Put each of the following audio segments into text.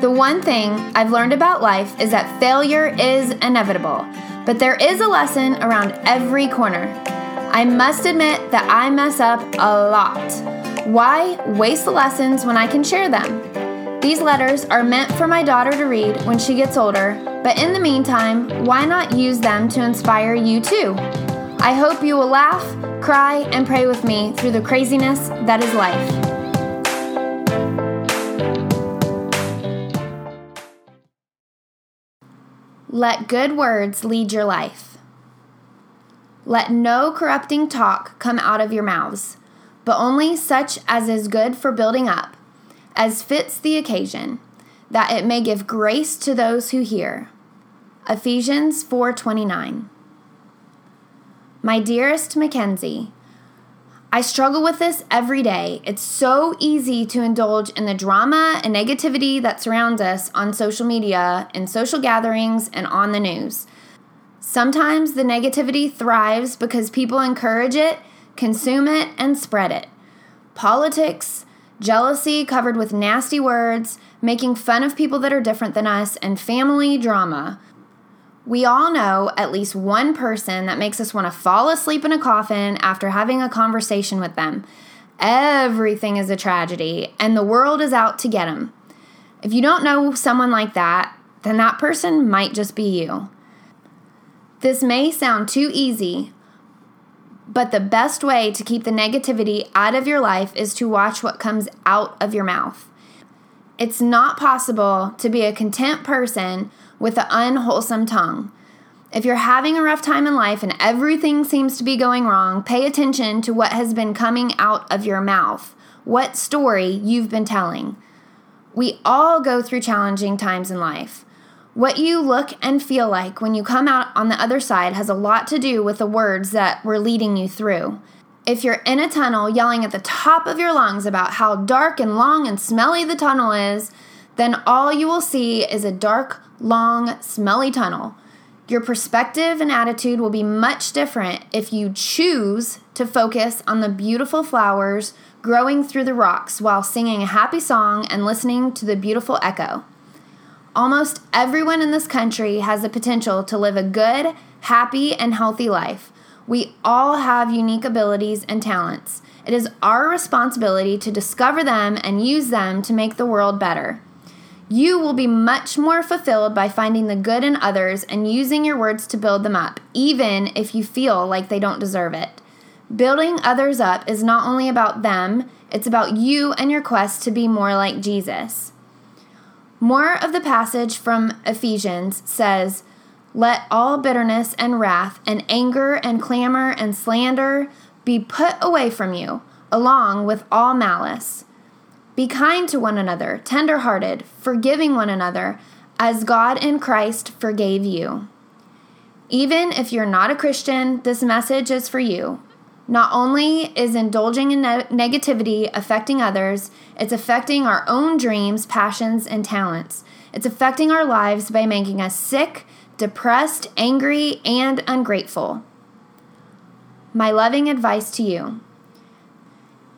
The one thing I've learned about life is that failure is inevitable, but there is a lesson around every corner. I must admit that I mess up a lot. Why waste the lessons when I can share them? These letters are meant for my daughter to read when she gets older, but in the meantime, why not use them to inspire you too? I hope you will laugh, cry, and pray with me through the craziness that is life. Let good words lead your life. Let no corrupting talk come out of your mouths, but only such as is good for building up, as fits the occasion, that it may give grace to those who hear. Ephesians 4:29. My dearest Mackenzie, I struggle with this every day. It's so easy to indulge in the drama and negativity that surrounds us on social media, in social gatherings, and on the news. Sometimes the negativity thrives because people encourage it, consume it, and spread it. Politics, jealousy covered with nasty words, making fun of people that are different than us, and family drama. We all know at least one person that makes us want to fall asleep in a coffin after having a conversation with them. Everything is a tragedy, and the world is out to get them. If you don't know someone like that, then that person might just be you. This may sound too easy, but the best way to keep the negativity out of your life is to watch what comes out of your mouth. It's not possible to be a content person with an unwholesome tongue. If you're having a rough time in life and everything seems to be going wrong, pay attention to what has been coming out of your mouth, what story you've been telling. We all go through challenging times in life. What you look and feel like when you come out on the other side has a lot to do with the words that were leading you through. If you're in a tunnel yelling at the top of your lungs about how dark and long and smelly the tunnel is, then all you will see is a dark, long, smelly tunnel. Your perspective and attitude will be much different if you choose to focus on the beautiful flowers growing through the rocks while singing a happy song and listening to the beautiful echo. Almost everyone in this country has the potential to live a good, happy, and healthy life. We all have unique abilities and talents. It is our responsibility to discover them and use them to make the world better. You will be much more fulfilled by finding the good in others and using your words to build them up, even if you feel like they don't deserve it. Building others up is not only about them, it's about you and your quest to be more like Jesus. More of the passage from Ephesians says, Let all bitterness and wrath and anger and clamor and slander be put away from you, along with all malice. Be kind to one another, tenderhearted, forgiving one another, as God in Christ forgave you. Even if you're not a Christian, this message is for you. Not only is indulging in ne- negativity affecting others, it's affecting our own dreams, passions, and talents. It's affecting our lives by making us sick, depressed, angry, and ungrateful. My loving advice to you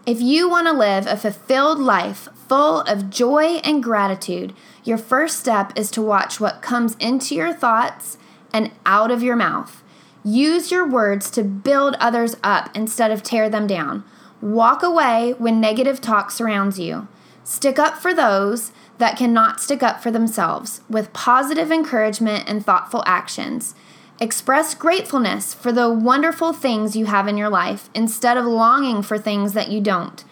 if you want to live a fulfilled life full of joy and gratitude, your first step is to watch what comes into your thoughts and out of your mouth. Use your words to build others up instead of tear them down. Walk away when negative talk surrounds you. Stick up for those that cannot stick up for themselves with positive encouragement and thoughtful actions. Express gratefulness for the wonderful things you have in your life instead of longing for things that you don't.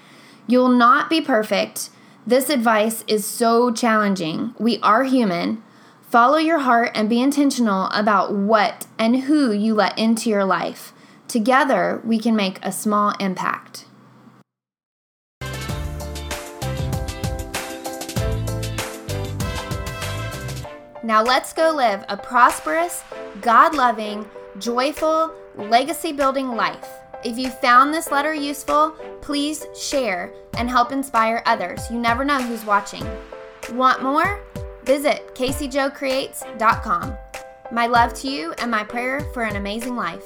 You'll not be perfect. This advice is so challenging. We are human. Follow your heart and be intentional about what and who you let into your life. Together, we can make a small impact. Now let's go live a prosperous, God loving, joyful, legacy building life. If you found this letter useful, please share and help inspire others. You never know who's watching. Want more? Visit CaseyJoeCreates.com. My love to you and my prayer for an amazing life.